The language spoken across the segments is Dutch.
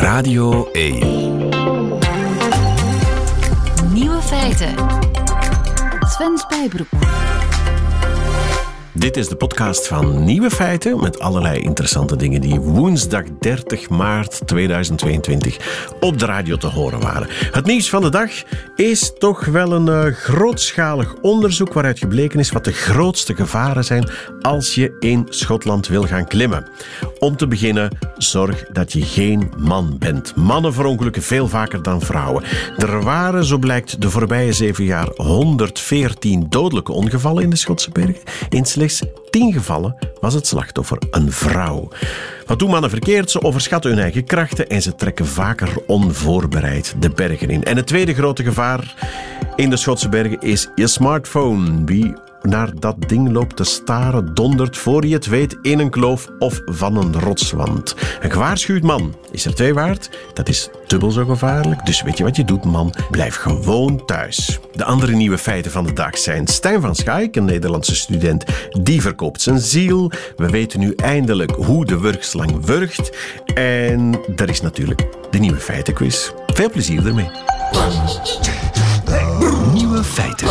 Radio 1. Nieuwe feiten. Sven Spijbroek. Dit is de podcast van Nieuwe Feiten met allerlei interessante dingen die woensdag 30 maart 2022 op de radio te horen waren. Het nieuws van de dag is toch wel een uh, grootschalig onderzoek waaruit gebleken is wat de grootste gevaren zijn als je in Schotland wil gaan klimmen. Om te beginnen, zorg dat je geen man bent. Mannen verongelukken veel vaker dan vrouwen. Er waren, zo blijkt, de voorbije zeven jaar 114 dodelijke ongevallen in de Schotse bergen. In slechts 10 gevallen was het slachtoffer een vrouw. Wat doen mannen verkeerd? Ze overschatten hun eigen krachten en ze trekken vaker onvoorbereid de bergen in. En het tweede grote gevaar in de Schotse bergen is je smartphone. Wie naar dat ding loopt te staren, dondert voor je het weet in een kloof of van een rotswand. Een gewaarschuwd man is er twee waard. Dat is dubbel zo gevaarlijk. Dus weet je wat je doet, man? Blijf gewoon thuis. De andere nieuwe feiten van de dag zijn Stijn van Schaik, een Nederlandse student, die verkoopt zijn ziel. We weten nu eindelijk hoe de wurgslang wurgt. En er is natuurlijk de nieuwe feitenquiz. Veel plezier ermee. Nieuwe feiten.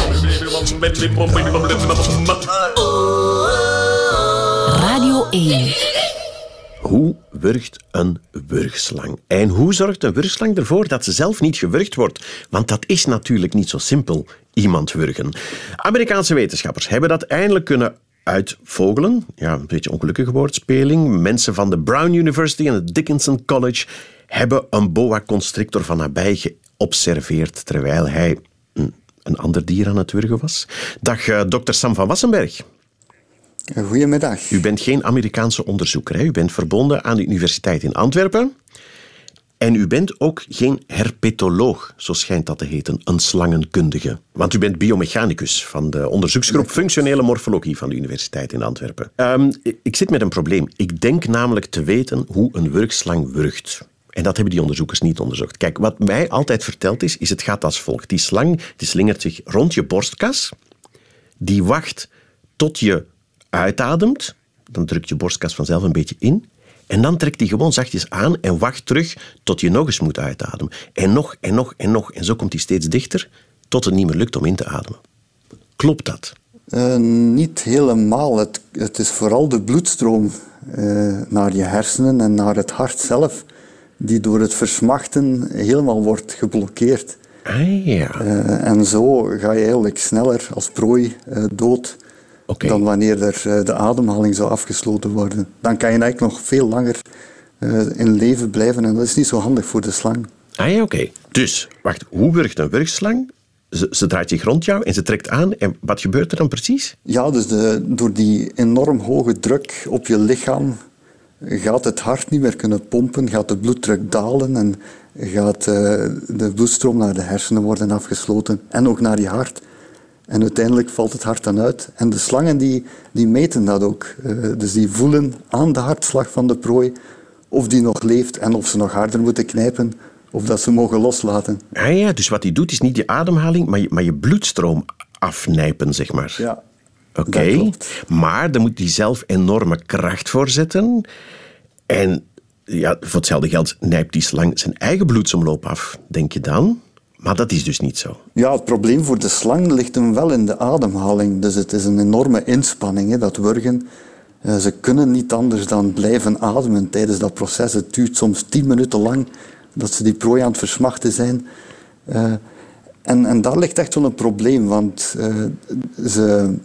Radio 1. Hoe wurgt een wurgslang? En hoe zorgt een wurgslang ervoor dat ze zelf niet gewurgd wordt? Want dat is natuurlijk niet zo simpel, iemand wurgen. Amerikaanse wetenschappers hebben dat eindelijk kunnen uitvogelen. Ja, een beetje ongelukkige woordspeling. Mensen van de Brown University en het Dickinson College hebben een boa constrictor van nabij geobserveerd terwijl hij een ander dier aan het wurgen was. Dag, uh, dokter Sam van Wassenberg. Goedemiddag. U bent geen Amerikaanse onderzoeker. Hè? U bent verbonden aan de Universiteit in Antwerpen. En u bent ook geen herpetoloog, zo schijnt dat te heten, een slangenkundige. Want u bent biomechanicus van de onderzoeksgroep Functionele Morfologie van de Universiteit in Antwerpen. Um, ik zit met een probleem. Ik denk namelijk te weten hoe een wurgslang wurgt. En dat hebben die onderzoekers niet onderzocht. Kijk, wat mij altijd verteld is, is het gaat als volgt. Die slang die slingert zich rond je borstkas. Die wacht tot je uitademt. Dan drukt je borstkas vanzelf een beetje in. En dan trekt hij gewoon zachtjes aan en wacht terug tot je nog eens moet uitademen. En nog en nog en nog. En zo komt hij steeds dichter tot het niet meer lukt om in te ademen. Klopt dat? Uh, niet helemaal. Het, het, is vooral de bloedstroom uh, naar je hersenen en naar het hart zelf die door het versmachten helemaal wordt geblokkeerd. Ah, ja. Uh, en zo ga je eigenlijk sneller als prooi uh, dood okay. dan wanneer er, uh, de ademhaling zou afgesloten worden. Dan kan je eigenlijk nog veel langer in leven blijven en dat is niet zo handig voor de slang. Ah ja, oké. Dus, wacht, hoe werkt een wurgslang? Ze, ze, draait zich rond jou en ze trekt aan. En wat gebeurt er dan precies? Ja, dus de, door die enorm hoge druk op je lichaam gaat het hart niet meer kunnen pompen, gaat de bloeddruk dalen en gaat uh, de bloedstroom naar de hersenen worden afgesloten en ook naar je hart. En uiteindelijk valt het hart dan uit. En de slangen die, die meten dat ook. Uh, dus die voelen aan de hartslag van de prooi of die nog leeft en of ze nog harder moeten knijpen of dat ze mogen loslaten. Ah ja, dus wat hij doet is niet je ademhaling, maar je, maar je bloedstroom afnijpen, zeg maar. Ja, Oké, okay. maar daar moet hij zelf enorme kracht voor zetten. En ja, voor hetzelfde geld nijpt die slang zijn eigen bloedsomloop af, denk je dan? Maar dat is dus niet zo. Ja, het probleem voor de slang ligt hem wel in de ademhaling. Dus het is een enorme inspanning, hè, dat wurgen. Uh, ze kunnen niet anders dan blijven ademen tijdens dat proces. Het duurt soms tien minuten lang dat ze die prooi aan het versmachten zijn. Uh, en, en daar ligt echt wel een probleem, want uh, ze,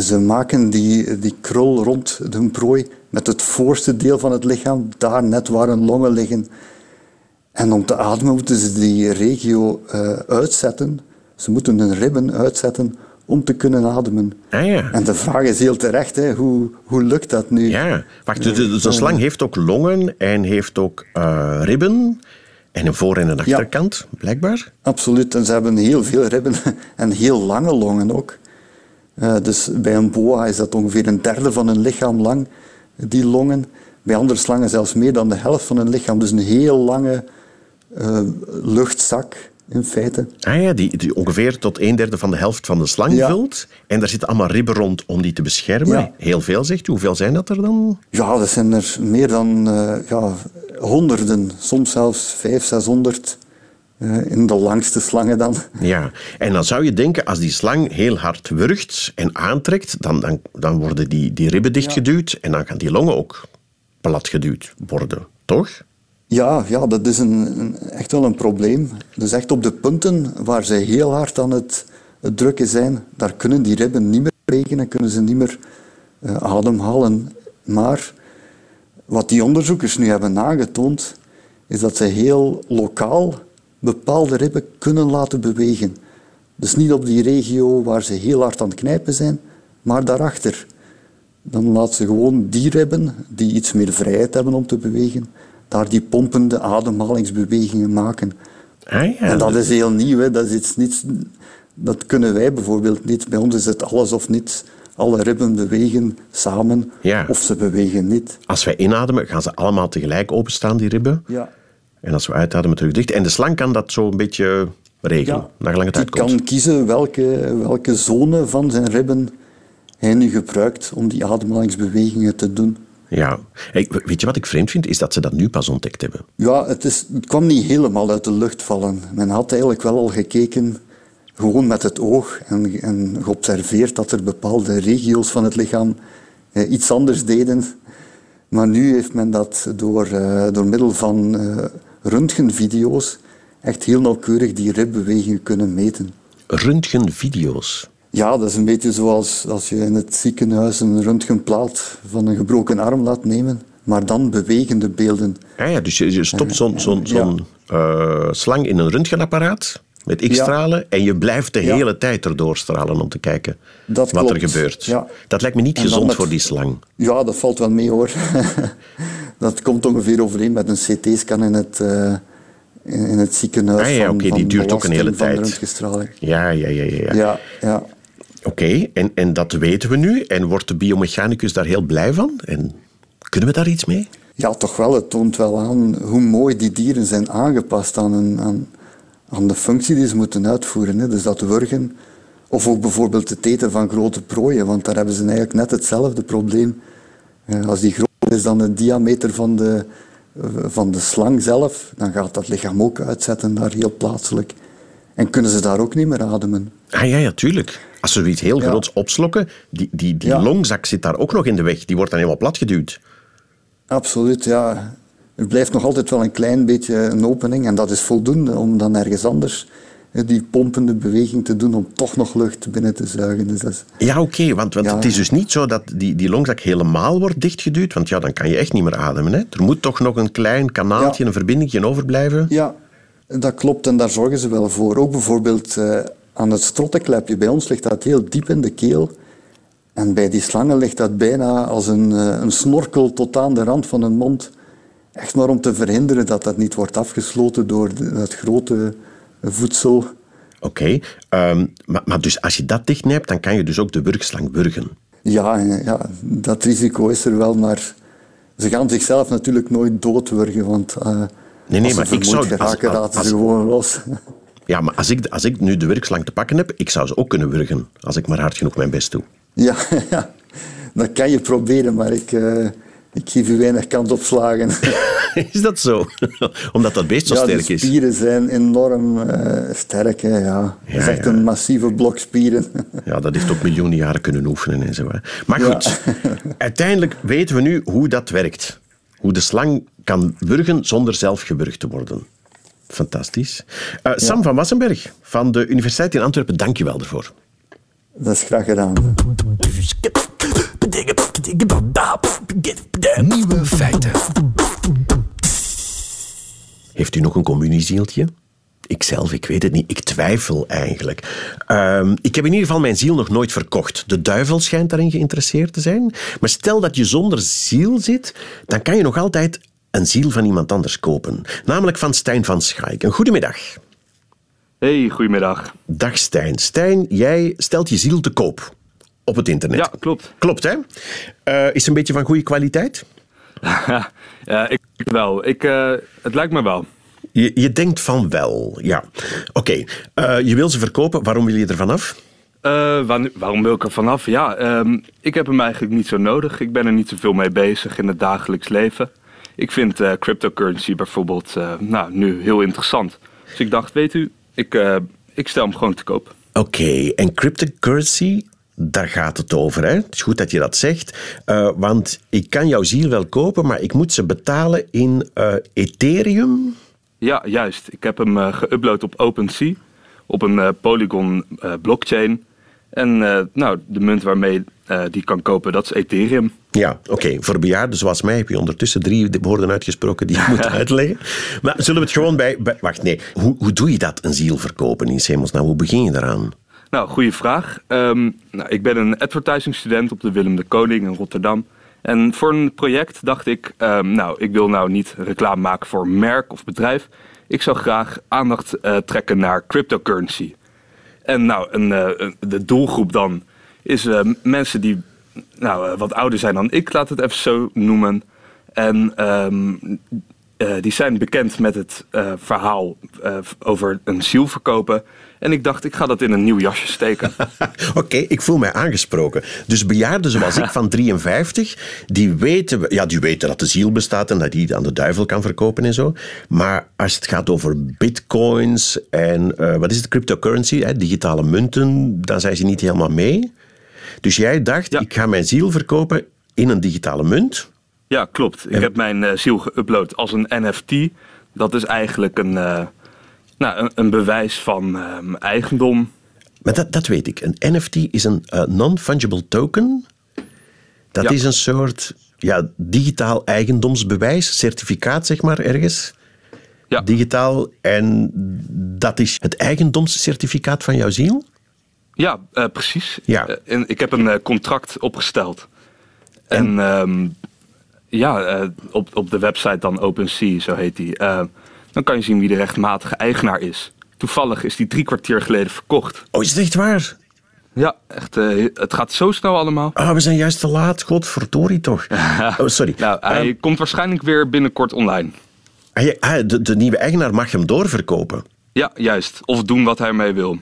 ze maken die, die krul rond hun prooi met het voorste deel van het lichaam, daar net waar hun longen liggen. En om te ademen moeten ze die regio uh, uitzetten. Ze moeten hun ribben uitzetten om te kunnen ademen. Ah, ja. En de vraag is heel terecht, hè, hoe, hoe lukt dat nu? Ja, wacht, de, de, de slang heeft ook longen en heeft ook uh, ribben. En een voor- en een achterkant, ja. blijkbaar? Absoluut, en ze hebben heel veel ribben en heel lange longen ook. Uh, dus bij een boa is dat ongeveer een derde van hun lichaam lang, die longen. Bij andere slangen zelfs meer dan de helft van hun lichaam. Dus een heel lange uh, luchtzak in feite. Ah ja, die, die ongeveer tot een derde van de helft van de slang Ja. vult. En daar zitten allemaal ribben rond om die te beschermen. Ja. Heel veel, zegt u. Hoeveel zijn dat er dan? Ja, dat zijn er meer dan eh, ja, honderden, soms zelfs vijf, zeshonderd eh, in de langste slangen dan. Ja, en dan zou je denken, als die slang heel hard wurgt en aantrekt, dan, dan, dan worden die, die ribben dichtgeduwd en dan gaan die longen ook platgeduwd worden, toch? Ja, ja dat is een, een- echt wel een probleem. Dus echt op de punten waar ze heel hard aan het, het drukken zijn, daar kunnen die ribben niet meer bewegen en kunnen ze niet meer eh, ademhalen. Maar wat die onderzoekers nu hebben aangetoond, is dat ze heel lokaal bepaalde ribben kunnen laten bewegen. Dus niet op die regio waar ze heel hard aan het knijpen zijn, maar daarachter. Dan laat ze gewoon die ribben, die iets meer vrijheid hebben om te bewegen, daar die pompende ademhalingsbewegingen maken. Ah ja, En dat is heel nieuw, hè. dat is iets niets. Dat kunnen wij bijvoorbeeld niet. Bij ons is het alles of niets. Alle ribben bewegen samen, Ja. of ze bewegen niet. Als wij inademen, gaan ze allemaal tegelijk openstaan, die ribben. Ja. En als we uitademen, terug dicht. En de slang kan dat zo een beetje regelen, Ja. naar kan kiezen welke, welke zone van zijn ribben hij nu gebruikt om die ademhalingsbewegingen te doen. Ja. Hey, weet je wat ik vreemd vind? Is dat ze dat nu pas ontdekt hebben. Ja, het, is, het kwam niet helemaal uit de lucht vallen. Men had eigenlijk wel al gekeken, gewoon met het oog, en, en geobserveerd dat er bepaalde regio's van het lichaam eh, iets anders deden. Maar nu heeft men dat door, eh, door middel van eh, röntgenvideo's echt heel nauwkeurig die ribbewegingen kunnen meten. Röntgenvideo's. Ja, dat is een beetje zoals als je in het ziekenhuis een röntgenplaat van een gebroken arm laat nemen, maar dan bewegende beelden. Ja, ja, dus je, je stopt zo'n zo'n Ja. zo'n, eh, slang in een röntgenapparaat met x-stralen en je dat de Ja. hele tijd erdoor stralen om te kijken Dat wat er gebeurt. ja. Dat lijkt me niet gezond met- voor die slang. Ja, dat valt wel mee hoor. dat komt ongeveer overeen met een CT-scan in het, eh, in in het ziekenhuis. Ah ja, oké, die duurt ook een hele tijd. ja, ja, ja. ja. Ja, ja. Oké, en, en dat weten we nu. En wordt de biomechanicus daar heel blij van? En kunnen we daar iets mee? ja, toch wel. Het toont wel aan hoe mooi die dieren zijn aangepast aan, een, aan, aan de functie die ze moeten uitvoeren. Hè. Dus dat wurgen, of ook bijvoorbeeld het eten van grote prooien, want daar hebben ze eigenlijk net hetzelfde probleem. Eh, als die groter is dan de diameter van de, eh, van de slang zelf, dan gaat dat lichaam ook uitzetten daar heel plaatselijk. En kunnen ze daar ook niet meer ademen. Ah ja, ja, tuurlijk. Als ze zoiets heel Ja. groots opslokken, die, die, die Ja. longzak zit daar ook nog in de weg. Die wordt dan helemaal platgeduwd. Absoluut, ja. Er blijft nog altijd wel een klein beetje een opening en dat is voldoende om dan ergens anders die pompende beweging te doen om toch nog lucht binnen te zuigen. Dus dat is, Ja, oké, want, want Ja. het is dus niet zo dat die, die longzak helemaal wordt dichtgeduwd, want ja, dan kan je echt niet meer ademen. Hè? Er moet toch nog een klein kanaaltje, Ja. een verbindingje overblijven. ja, dat klopt en daar zorgen ze wel voor. Ook bijvoorbeeld eh, aan het strottenklepje. Bij ons ligt dat heel diep in de keel. En bij die slangen ligt dat bijna als een, eh, een snorkel tot aan de rand van hun mond. Echt maar om te verhinderen dat dat niet wordt afgesloten door de- dat grote voedsel. Oké, ehm, maar, maar dus als je dat dichtnijpt, dan kan je dus ook de wurgslang wurgen. Ja, en ja, dat risico is er wel, maar ze gaan zichzelf natuurlijk nooit doodwurgen, want eh nee, als maar ik zou- geraken, als- laten als- ze gewoon los. Ja, maar als ik, als ik nu de wurgslang te pakken heb, ik zou ze ook kunnen wurgen, als ik maar hard genoeg mijn best doe. ja, ja, dat kan je proberen, maar ik, eh, ik geef u weinig kans op slagen. Is dat zo? Omdat dat beest zo ja, sterk de is. spieren zijn enorm eh, sterk, hè, ja. Het is Ja, echt ja. een massieve blok spieren. Ja, dat heeft ook miljoenen jaren kunnen oefenen en zo. hè. Maar Ja. goed, uiteindelijk weten we nu hoe dat werkt. Hoe de slang kan wurgen zonder zelf gewurgd te worden. Fantastisch. Eh, Sam van Wassenberg van de Universiteit in Antwerpen, dank je wel ervoor. Dat is graag gedaan. Nieuwe feiten. Heeft u nog een communiezieltje? Ikzelf, ik weet het niet. Ik twijfel eigenlijk. Ehm, ik heb in ieder geval mijn ziel nog nooit verkocht. De duivel schijnt daarin geïnteresseerd te zijn. Maar stel dat je zonder ziel zit, dan kan je nog altijd een ziel van iemand anders kopen. Namelijk van Stijn van Schaik. Een goedemiddag. Hey, goedemiddag. Dag Stijn. Stijn, jij stelt je ziel te koop. Op het internet. Ja, klopt. Klopt, hè? Eh, is het een beetje van goede kwaliteit? ja, ik wel. Ik, eh, het lijkt me wel. Je, je denkt van wel, ja. Oké, eh, je wil ze verkopen. Waarom wil je er vanaf? Uh, waarom wil ik er vanaf? Ja, ehm, ik heb hem eigenlijk niet zo nodig. Ik ben er niet zoveel mee bezig in het dagelijks leven. Ik vind uh, cryptocurrency bijvoorbeeld nou, nu heel interessant. Dus ik dacht, weet u, ik, ik stel hem gewoon te koop. Oké, en cryptocurrency, daar gaat het over. Hè? Het is goed dat je dat zegt. want ik kan jouw ziel wel kopen, maar ik moet ze betalen in Ethereum. Ja, juist. Ik heb hem uh, geüpload op OpenSea, op een Polygon blockchain. En nou, de munt waarmee die kan kopen, dat is Ethereum. Ja, oké. Voor bejaarden zoals mij heb je ondertussen drie woorden uitgesproken die je moet uitleggen. Maar zullen we het gewoon bij... wacht, nee. Hoe, hoe doe je dat, een ziel verkopen in Nou, Hoe begin je daaraan? Nou, goede vraag. Um, nou, ik ben een advertising student op de Willem de Koning in Rotterdam. En voor een project dacht ik, um, nou, ik wil nou niet reclame maken voor merk of bedrijf. Ik zou graag aandacht uh, trekken naar cryptocurrency. En nou, een, uh, de doelgroep dan is uh, mensen die nou, wat ouder zijn dan ik, laat het even zo noemen. En um, die zijn bekend met het verhaal over een ziel verkopen. En ik dacht, ik ga dat in een nieuw jasje steken. Oké, ik voel mij aangesproken. Dus bejaarden zoals ik van 53, die weten, ja, die weten dat de ziel bestaat en dat die aan de duivel kan verkopen en zo. Maar als het gaat over bitcoins en wat is het, cryptocurrency, hè, digitale munten, dan zijn ze niet helemaal mee. Dus jij dacht, ik ga mijn ziel verkopen in een digitale munt. Ja, klopt. Ik heb mijn uh, ziel geüpload als een NFT. Dat is eigenlijk een... Uh, nou, een, bewijs van um, eigendom. Maar dat, dat weet ik. Een NFT is een uh, non-fungible token. Dat is een soort ja, digitaal eigendomsbewijs, certificaat zeg maar ergens. Ja. Digitaal. En dat is het eigendomscertificaat van jouw ziel? Ja, uh, precies. Ja. Uh, en ik heb een contract opgesteld. En, en um, ja, op, op de website dan OpenSea, zo heet die dan kan je zien wie de rechtmatige eigenaar is. Toevallig is die drie kwartier geleden verkocht. Oh, is het echt waar? Ja, echt, uh, het gaat zo snel allemaal. Ah, oh, we zijn juist te laat. Godverdorie toch. oh, sorry. Nou, hij um, komt waarschijnlijk weer binnenkort online. Hij, hij, de, de nieuwe eigenaar mag hem doorverkopen? Ja, juist. Of doen wat hij ermee wil.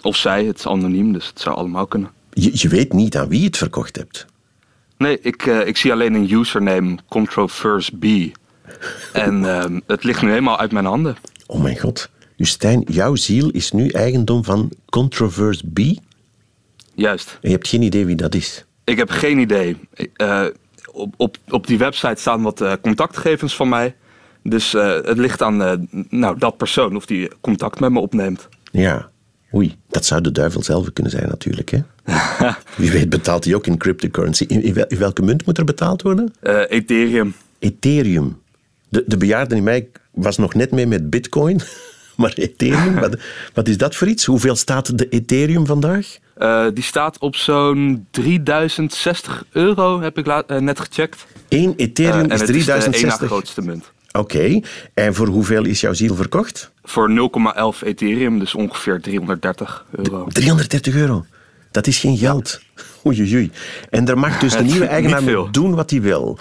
Of zij, het is anoniem, dus het zou allemaal kunnen. Je, je weet niet aan wie je het verkocht hebt? Nee, ik, uh, ik zie alleen een username, controverse B. En uh, het ligt nu helemaal uit mijn handen. Oh mijn god. Dus Stijn, jouw ziel is nu eigendom van Controverse B? Juist. En je hebt geen idee wie dat is? Ik heb geen idee. Uh, op, op, op die website staan wat uh, contactgegevens van mij. Dus het ligt aan nou, dat persoon of die contact met me opneemt. Ja, oei. Dat zou de duivel zelf kunnen zijn natuurlijk, hè? Wie weet betaalt hij ook in cryptocurrency. In, in, in welke munt moet er betaald worden? Ethereum. Ethereum. De, de bejaarde in mij was nog net mee met bitcoin. Maar Ethereum, wat, wat, is dat voor iets? Hoeveel staat de Ethereum vandaag? Uh, die staat op zo'n 3060 euro, heb ik uh, net gecheckt. Eén Ethereum uh, is 3060? Het is de grootste munt. Oké, okay. en voor hoeveel is jouw ziel verkocht? Voor 0,11 Ethereum, dus ongeveer 330 euro. 330 euro? Dat is geen geld. Oei, oei. En er mag dus de nieuwe eigenaar doen wat hij wil.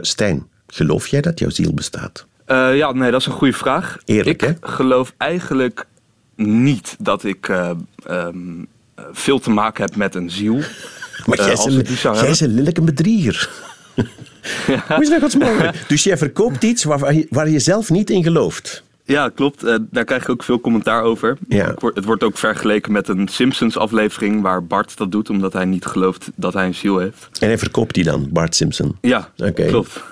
Stijn, Geloof jij dat jouw ziel bestaat? Uh, ja, nee, dat is een goede vraag. Eerlijk, ik geloof eigenlijk niet dat ik uh, um, veel te maken heb met een ziel. Maar jij, uh, is, een, een lelijke bedrieger. Ja. Hoe is dat godsmogelijk? Dus jij verkoopt iets waar, waar je zelf niet in gelooft? Ja, klopt. Uh, daar krijg ik ook veel commentaar over. Ja. Het wordt ook vergeleken met een Simpsons-aflevering waar Bart dat doet, omdat hij niet gelooft dat hij een ziel heeft. En hij verkoopt die dan, Bart Simpson? Ja, okay. klopt.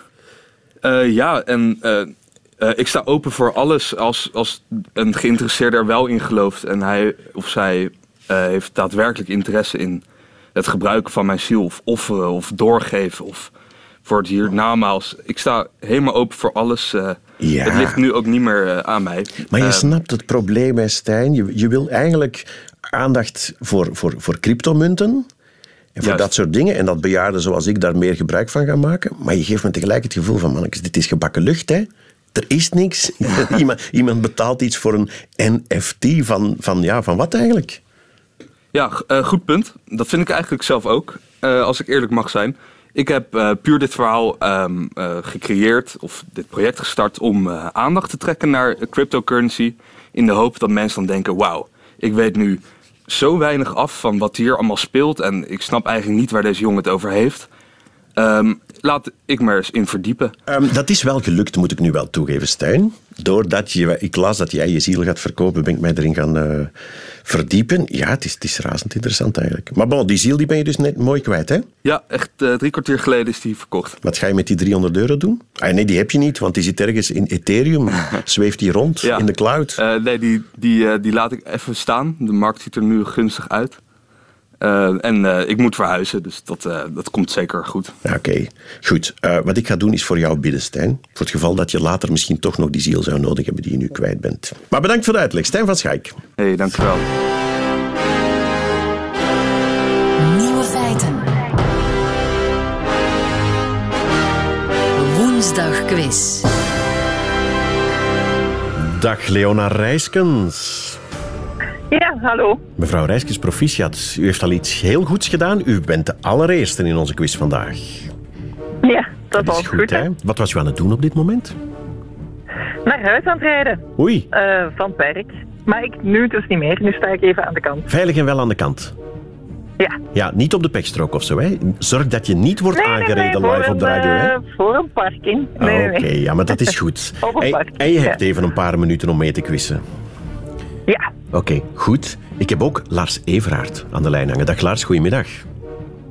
Uh, ja, en uh, ik sta open voor alles als, als een geïnteresseerde er wel in gelooft en hij of zij heeft daadwerkelijk interesse in het gebruiken van mijn ziel of offeren of doorgeven of voor het hiernamaals. Ik sta helemaal open voor alles. Ja. Het ligt nu ook niet meer aan mij. Maar je snapt het probleem, hè, Stijn. Je, je wil eigenlijk aandacht voor, voor, voor cryptomunten. En voor dat soort dingen. En dat bejaarden zoals ik daar meer gebruik van gaan maken. Maar je geeft me tegelijk het gevoel van, mannetjes, dit is gebakken lucht, hè. Er is niks. iemand, iemand, betaalt iets voor een NFT van, van, ja, van wat eigenlijk? Ja, goed punt. Dat vind ik eigenlijk zelf ook, als ik eerlijk mag zijn. Ik heb uh, puur dit verhaal um, uh, gecreëerd, of dit project gestart, om uh, aandacht te trekken naar cryptocurrency. In de hoop dat mensen dan denken: wauw, ik weet nu zo weinig af van wat hier allemaal speelt. En ik snap eigenlijk niet waar deze jongen het over heeft. Um, laat ik maar eens in verdiepen. Um, dat is wel gelukt, moet ik nu wel toegeven, Stijn. Doordat je, ik las dat jij je ziel gaat verkopen, ben ik mij erin gaan uh, verdiepen. Ja, het is, het is razend interessant eigenlijk. Maar bon, die ziel die ben je dus net mooi kwijt, hè? Ja, echt uh, drie kwartier geleden is die verkocht. Wat ga je met die 300 euro doen? Ah, nee, die heb je niet, want die zit ergens in Ethereum. Zweeft die rond ja. in de cloud? Uh, nee, die, die, die laat ik even staan. De markt ziet er nu gunstig uit. Uh, en uh, ik moet verhuizen, dus dat, uh, dat komt zeker goed. Oké, okay. goed. wat ik ga doen is voor jou bidden, Stijn. Voor het geval dat je later misschien toch nog die ziel zou nodig hebben die je nu kwijt bent. Maar bedankt voor de uitleg, Stijn van Schaik. Hé, hey, dank je wel. Nieuwe feiten. Woensdag quiz. Dag Leona Rijskens. Ja, hallo. Mevrouw Rijskens, proficiat. U heeft al iets heel goeds gedaan. U bent de allereerste in onze quiz vandaag. Ja, dat, is goed. hè? Wat was u aan het doen op dit moment? Naar huis aan het rijden. Oei. Uh, van het werk. Maar ik, nu dus niet meer. Nu sta ik even aan de kant. Veilig en wel aan de kant? Ja. Ja, niet op de pechstrook of zo, hè? Zorg dat je niet wordt nee, aangereden nee, nee, live op de radio, hè? Uh, voor een parking. Nee, Oké, okay, ja, maar dat is goed. op een en, parking, en je hebt ja. even een paar minuten om mee te quizzen. Ja. Oké, okay, goed. Ik heb ook Lars Everaert aan de lijn hangen. Dag Lars, goedemiddag.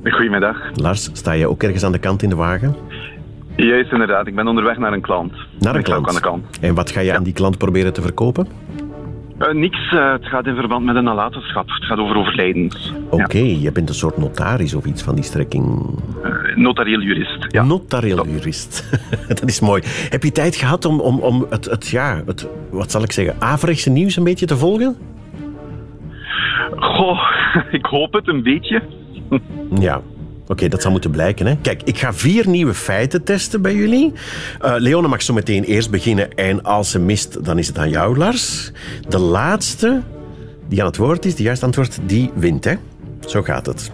Goedemiddag. Lars, sta je ook ergens aan de kant in de wagen? Juist, inderdaad. Ik ben onderweg naar een klant. Naar een ik klant? Aan de kant. En wat ga je ja. aan die klant proberen te verkopen? Uh, niks. Uh, het gaat in verband met een nalatenschap. Het gaat over overlijdens. Oké, okay, ja. je bent een soort notaris of iets van die strekking. Uh, notarieel jurist. Ja. Notarieel jurist. dat is mooi. Heb je tijd gehad om, om, om het, het, ja, het, wat zal ik zeggen, averechtse nieuws een beetje te volgen? Goh, ik hoop het een beetje. ja. Oké, dat zal moeten blijken. Hè? Kijk, ik ga vier nieuwe feiten testen bij jullie. Uh, Leone mag zo meteen eerst beginnen. En als ze mist, dan is het aan jou, Lars. De laatste die aan het woord is, die juist antwoord, die wint. Hè? Zo gaat het.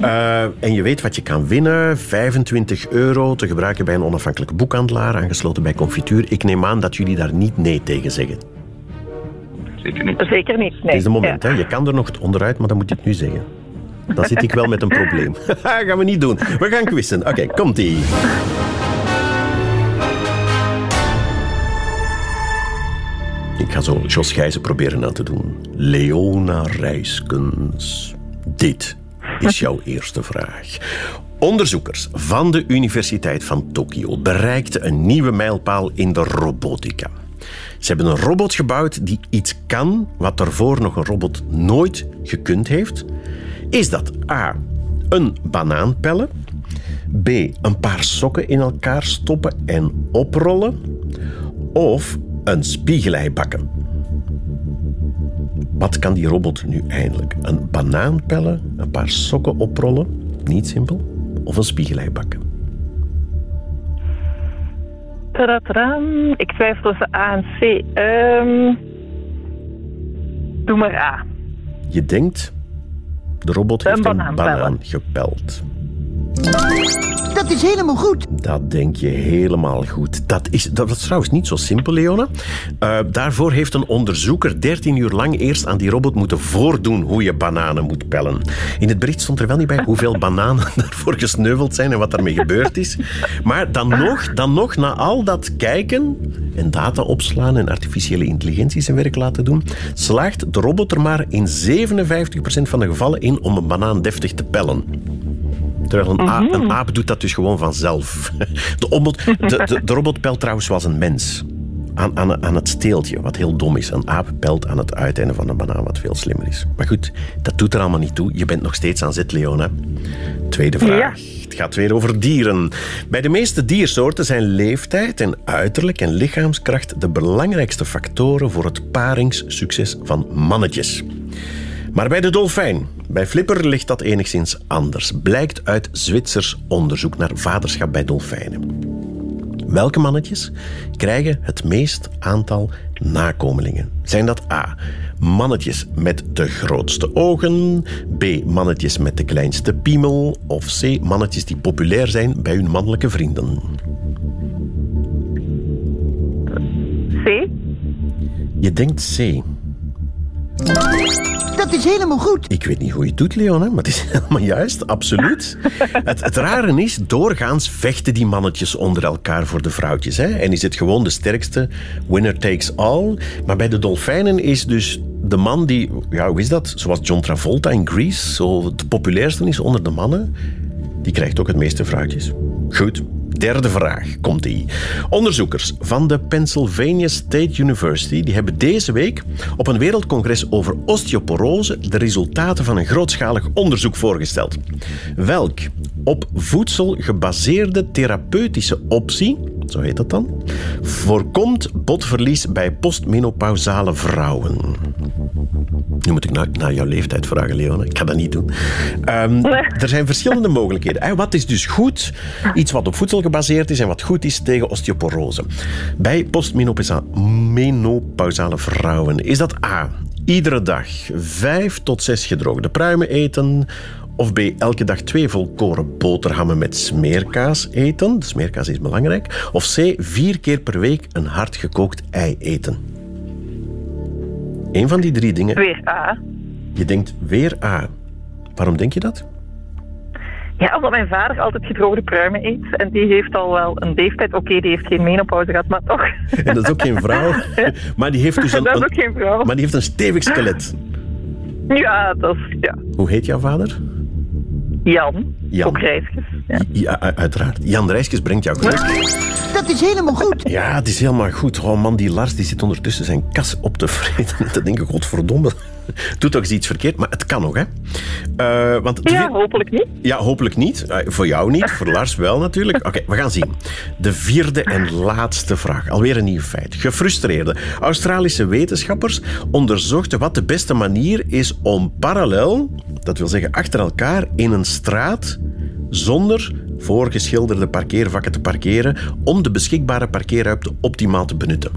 Uh, en je weet wat je kan winnen. 25 euro te gebruiken bij een onafhankelijke boekhandelaar, aangesloten bij Confituur. Ik neem aan dat jullie daar niet nee tegen zeggen. Zeker niet. Zeker niet, nee. Het is de moment, ja. hè? Je kan er nog onderuit, maar dan moet je het nu zeggen. Dan zit ik wel met een probleem. gaan we niet doen. We gaan quizzen. Oké, okay, komt-ie. Ik ga zo Jos Gijzen proberen aan te doen. Leona Rijskens. Dit is jouw eerste vraag. Onderzoekers van de Universiteit van Tokio bereikten een nieuwe mijlpaal in de robotica. Ze hebben een robot gebouwd die iets kan wat daarvoor nog een robot nooit gekund heeft. Is dat A. Een banaan pellen? B. Een paar sokken in elkaar stoppen en oprollen? Of een spiegelei bakken? Wat kan die robot nu eindelijk? Een banaan pellen? Een paar sokken oprollen? Niet simpel. Of een spiegelei bakken? Ik twijfel tussen A en C. Um, doe maar A. Je denkt, de robot heeft banaan een banaan gepeld. Dat is helemaal goed. Dat denk je helemaal goed. Dat is, dat is trouwens niet zo simpel, Leona. Uh, daarvoor heeft een onderzoeker 13 uur lang eerst aan die robot moeten voordoen hoe je bananen moet pellen. In het bericht stond er wel niet bij hoeveel bananen daarvoor gesneuveld zijn en wat daarmee gebeurd is. Maar dan nog, dan nog, na al dat kijken en data opslaan en artificiële intelligentie zijn werk laten doen, slaagt de robot er maar in 57% van de gevallen in om een banaan deftig te pellen. Terwijl een, aap, een aap doet dat dus gewoon vanzelf. De, robot, de, de, de robot pelt trouwens zoals een mens. Aan, aan, aan het steeltje, wat heel dom is. Een aap pelt aan het uiteinde van een banaan, wat veel slimmer is. Maar goed, dat doet er allemaal niet toe. Je bent nog steeds aan zet, Leona. Tweede vraag. Ja. Het gaat weer over dieren. Bij de meeste diersoorten zijn leeftijd en uiterlijk en lichaamskracht de belangrijkste factoren voor het paringssucces van mannetjes. Maar bij de dolfijn, bij Flipper, ligt dat enigszins anders. Blijkt uit Zwitsers onderzoek naar vaderschap bij dolfijnen. Welke mannetjes krijgen het meest aantal nakomelingen? Zijn dat A. Mannetjes met de grootste ogen, B. Mannetjes met de kleinste piemel of C. Mannetjes die populair zijn bij hun mannelijke vrienden? C. Je denkt C. Dat is helemaal goed. Ik weet niet hoe je het doet, Leon, hè, maar het is helemaal juist, absoluut. Het, het rare is, doorgaans vechten die mannetjes onder elkaar voor de vrouwtjes. Hè, en is het gewoon de sterkste winner takes all. Maar bij de dolfijnen is dus de man die, ja, hoe is dat? Zoals John Travolta in Grease, zo het populairste is onder de mannen, die krijgt ook het meeste vrouwtjes. Goed. Derde vraag komt die. Onderzoekers van de Pennsylvania State University die hebben deze week op een wereldcongres over osteoporose de resultaten van een grootschalig onderzoek voorgesteld. Welk op voedsel gebaseerde therapeutische optie, zo heet dat dan, voorkomt botverlies bij postmenopausale vrouwen? Nu moet ik naar, naar jouw leeftijd vragen, Leone. Ik ga dat niet doen. Ehm, er zijn verschillende mogelijkheden. Wat is dus goed? Iets wat op voedsel gebaseerd is en wat goed is tegen osteoporose. Bij postmenopausale vrouwen is dat A. Iedere dag vijf tot zes gedroogde pruimen eten. Of B. Elke dag twee volkoren boterhammen met smeerkaas eten. De smeerkaas is belangrijk. Of C. Vier keer per week een hard gekookt ei eten. Eén van die drie dingen. Weer A. Je denkt weer A. Waarom denk je dat? Ja, omdat mijn vader altijd gedroogde pruimen eet. En die heeft al wel een leeftijd. Oké, die heeft geen menopauze gehad, maar toch. En dat is ook geen vrouw. Maar die heeft dus een, Dat is ook geen vrouw. maar die heeft een stevig skelet. Ja, dat is... Ja. Hoe heet jouw vader? Jan. Jan. Ook reisjes. Ja. Uiteraard. Jan Rijskes brengt jou geluk. Dat is helemaal goed. Ja, het is helemaal goed. Oh man, die Lars die zit ondertussen zijn kas op te vreten. En te denken, godverdomme. Doet toch eens iets verkeerd, maar het kan nog, hè? Eh, want ja, hopelijk niet. Ja, hopelijk niet. Eh, voor jou niet, voor Lars wel natuurlijk. Oké, we gaan zien. De vierde en laatste vraag. Alweer een nieuw feit. Gefrustreerde Australische wetenschappers onderzochten wat de beste manier is om parallel, dat wil zeggen achter elkaar, in een straat zonder voorgeschilderde parkeervakken te parkeren om de beschikbare parkeerruimte optimaal te benutten.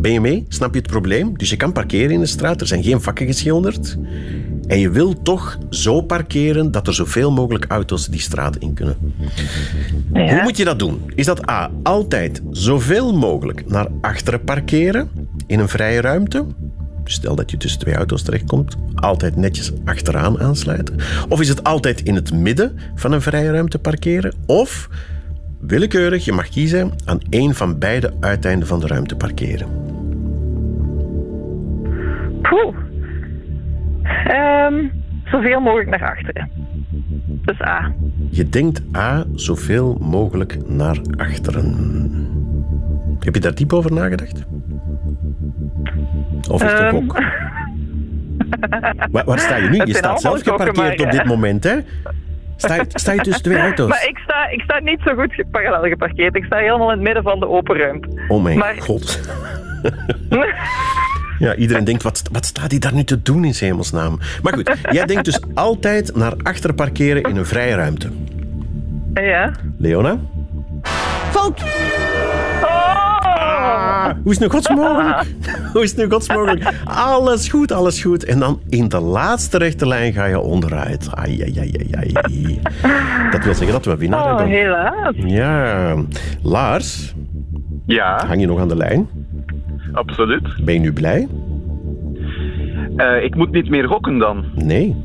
Ben je mee? Snap je het probleem? Dus je kan parkeren in de straat, er zijn geen vakken geschilderd. En je wil toch zo parkeren dat er zoveel mogelijk auto's die straat in kunnen. Hoe moet je dat doen? Is dat A. Altijd zoveel mogelijk naar achteren parkeren in een vrije ruimte? Stel dat je tussen twee auto's terechtkomt, altijd netjes achteraan aansluiten. Of is het altijd in het midden van een vrije ruimte parkeren? Of willekeurig, je mag kiezen, aan één van beide uiteinden van de ruimte parkeren. Poeh. Ehm, zoveel mogelijk naar achteren. Dus A. Je denkt A, zoveel mogelijk naar achteren. Heb je daar diep over nagedacht? Of is het Ehm. een gok? Waar, waar sta je nu? Je staat zelf geparkeerd maar, op dit moment, hè? Sta je, sta je tussen twee auto's? Maar ik sta, ik sta niet zo goed parallel geparkeerd. Ik sta helemaal in het midden van de open ruimte. Oh mijn maar- god. Ja, iedereen denkt, wat, wat staat hij daar nu te doen in hemelsnaam? Maar goed, jij denkt dus altijd naar achter parkeren in een vrije ruimte. Ja. Leona? Fout. Oh! Hoe is het nu godsmogelijk? Hoe is het nu godsmogelijk? Alles goed, alles goed. En dan in de laatste rechte lijn ga je onderuit. Ai, ai, ai, ai, ai. Dat wil zeggen dat we winnaar Oh, hebben. helaas. Ja. Lars, Ja, hang je nog aan de lijn? absoluut. Ben je nu blij? Eh, ik moet niet meer gokken dan. Nee.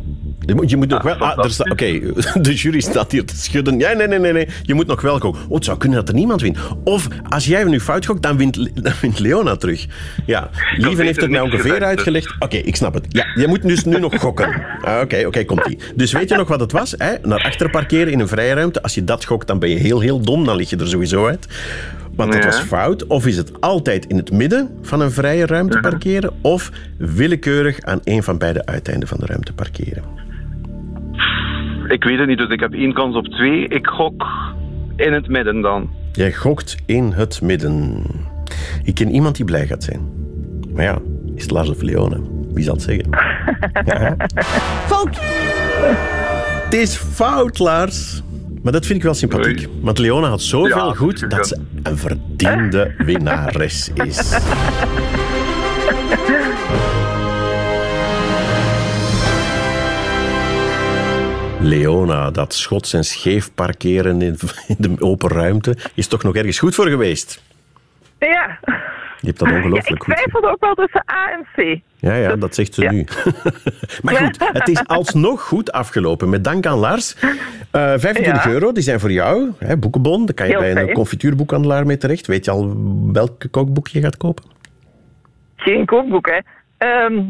Je moet, je moet nog Ah, wel... Ah, Oké, de jury staat hier te schudden. Ja, nee, nee, nee, nee. Je moet nog wel gokken. Oh, het zou kunnen dat er niemand wint. Of als jij nu fout gokt, dan wint, dan wint Leona terug. Ja, Lieven heeft het mij ongeveer gezegd, dus. uitgelegd. Oké, ik snap het. Ja, je moet dus nu nog gokken. Ah, Oké, oké, komt-ie. Dus weet je nog wat het was? Hè? Naar achter parkeren in een vrije ruimte. Als je dat gokt, dan ben je heel, heel dom. Dan lig je er sowieso uit. Want dat was fout. Of is het altijd in het midden van een vrije ruimte parkeren? Of willekeurig aan een van beide uiteinden van de ruimte parkeren? Ik weet het niet, dus ik heb één kans op twee. Ik gok in het midden dan. Jij gokt in het midden. Ik ken iemand die blij gaat zijn. Maar ja, is het Lars of Leone? Wie zal het zeggen? Fout. Het is fout, Lars. Maar dat vind ik wel sympathiek. Oei. Want Leona had zoveel Ja, goed dat ze een verdiende winnares is. Leona, dat schots en scheef parkeren in, in de open ruimte is toch nog ergens goed voor geweest. Ja. Je hebt dat ja ongelooflijk ik goed. gedaan. twijfelde ook wel tussen A en C. Ja, ja, dat zegt ze Ja. nu. maar goed, het is alsnog goed afgelopen. Met dank aan Lars. Eh 25 Ja. euro, die zijn voor jou. Hè, boekenbon, daar kan je Heel bij een confituurboekhandelaar mee terecht. Weet je al welk kookboek je gaat kopen? Geen kookboek, hè. Ehm,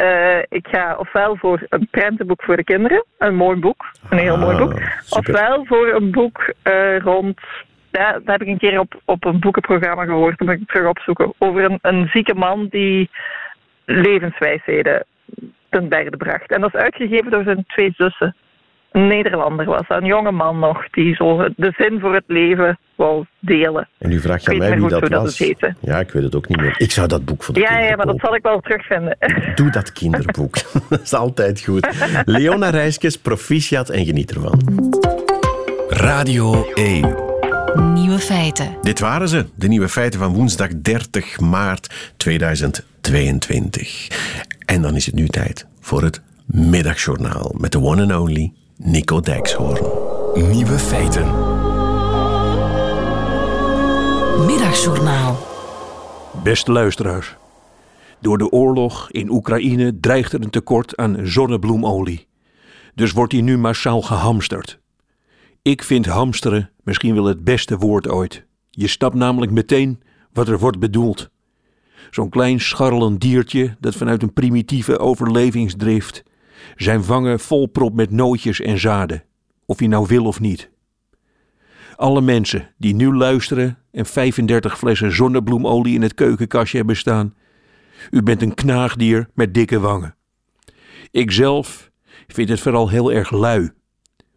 eh, ik ga ofwel voor een prentenboek voor de kinderen, een mooi boek, een heel Ah, mooi boek. super. Ofwel voor een boek eh, rond, ja, dat heb ik een keer op, op een boekenprogramma gehoord, dat moet ik terug opzoeken, over een, een zieke man die levenswijsheden ten berge bracht. En dat is uitgegeven door zijn twee zussen. Een Nederlander was dat, een jonge man nog, die zo de zin voor het leven wou delen. En nu vraag je aan mij niet wie dat was. dat ja, ik weet het ook niet meer. Ik zou dat boek voor de Ja, kinderen ja, maar dat zal ik wel terugvinden. Doe dat kinderboek. dat is altijd goed. Leona Rijskes, proficiat en geniet ervan. Radio 1. Nieuwe feiten. Dit waren ze, de nieuwe feiten van woensdag 30 maart 2022. En dan is het nu tijd voor het middagjournaal met de one and only Nico Dijkshoorn. Nieuwe feiten. Middagjournaal. Beste luisteraars. Door de oorlog in Oekraïne dreigt er een tekort aan zonnebloemolie. Dus wordt die nu massaal gehamsterd. Ik vind hamsteren misschien wel het beste woord ooit. Je snapt namelijk meteen wat er wordt bedoeld. Zo'n klein scharrelend diertje dat vanuit een primitieve overlevingsdrift zijn vangen volpropt met nootjes en zaden, of je nou wil of niet. Alle mensen die nu luisteren en 35 flessen zonnebloemolie in het keukenkastje hebben staan, u bent een knaagdier met dikke wangen. Ikzelf vind het vooral heel erg lui.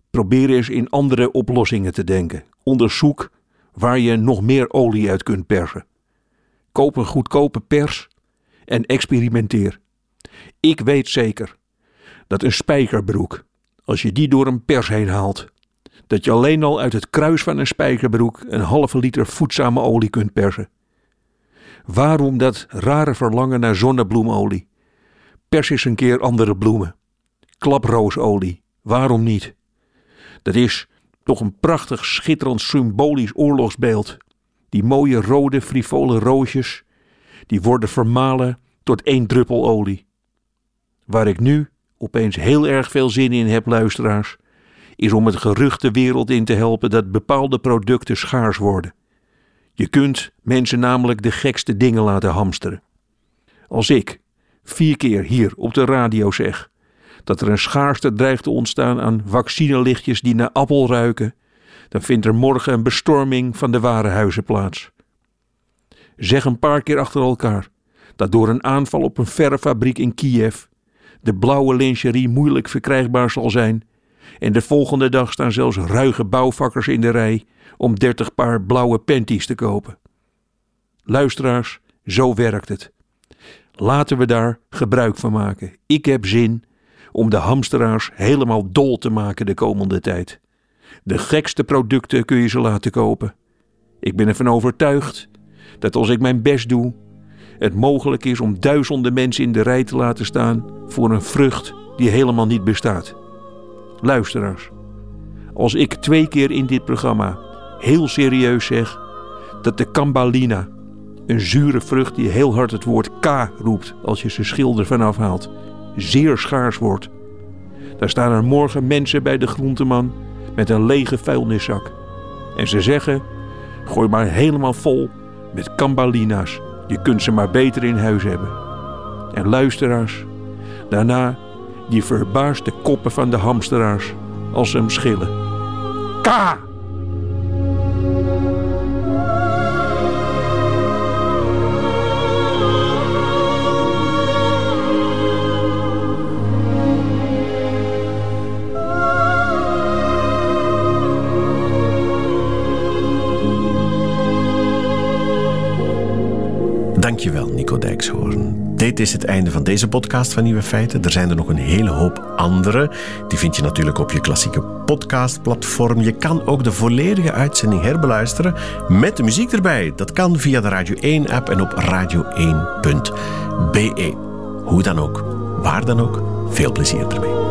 Probeer eens in andere oplossingen te denken. Onderzoek waar je nog meer olie uit kunt persen. Koop een goedkope pers en experimenteer. Ik weet zeker dat een spijkerbroek, als je die door een pers heen haalt, dat je alleen al uit het kruis van een spijkerbroek een halve liter voedzame olie kunt persen. Waarom dat rare verlangen naar zonnebloemolie? Pers eens een keer andere bloemen. Klaproosolie, waarom niet? Dat is toch een prachtig, schitterend, symbolisch oorlogsbeeld. Die mooie rode, frivole roosjes, die worden vermalen tot één druppel olie. Waar ik nu opeens heel erg veel zin in heb, luisteraars, is om het gerucht de wereld in te helpen dat bepaalde producten schaars worden. Je kunt mensen namelijk de gekste dingen laten hamsteren. Als ik vier keer hier op de radio zeg dat er een schaarste dreigt te ontstaan aan vaccinelichtjes die naar appel ruiken, dan vindt er morgen een bestorming van de warenhuizen plaats. Zeg een paar keer achter elkaar dat door een aanval op een verffabriek in Kiev de blauwe lingerie moeilijk verkrijgbaar zal zijn en de volgende dag staan zelfs ruige bouwvakkers in de rij om 30 paar blauwe panties te kopen. Luisteraars, zo werkt het. Laten we daar gebruik van maken. Ik heb zin om de hamsteraars helemaal dol te maken de komende tijd. De gekste producten kun je ze laten kopen. Ik ben ervan overtuigd dat als ik mijn best doe, het mogelijk is om duizenden mensen in de rij te laten staan voor een vrucht die helemaal niet bestaat. Luisteraars, als ik twee keer in dit programma heel serieus zeg dat de Cambalina, een zure vrucht die heel hard het woord K roept als je ze schilder vanaf haalt, zeer schaars wordt, dan staan er morgen mensen bij de groenteman met een lege vuilniszak. En ze zeggen: gooi maar helemaal vol met Cambalina's. Je kunt ze maar beter in huis hebben. En luisteraars, daarna die verbaasde koppen van de hamsteraars als ze hem schillen. K! Dankjewel, Nico Dijkshoorn. Dit is het einde van deze podcast van Nieuwe Feiten. Er zijn er nog een hele hoop andere. Die vind je natuurlijk op je klassieke podcastplatform. Je kan ook de volledige uitzending herbeluisteren met de muziek erbij. Dat kan via de Radio 1-app en op radio1.be. Hoe dan ook, waar dan ook, veel plezier ermee.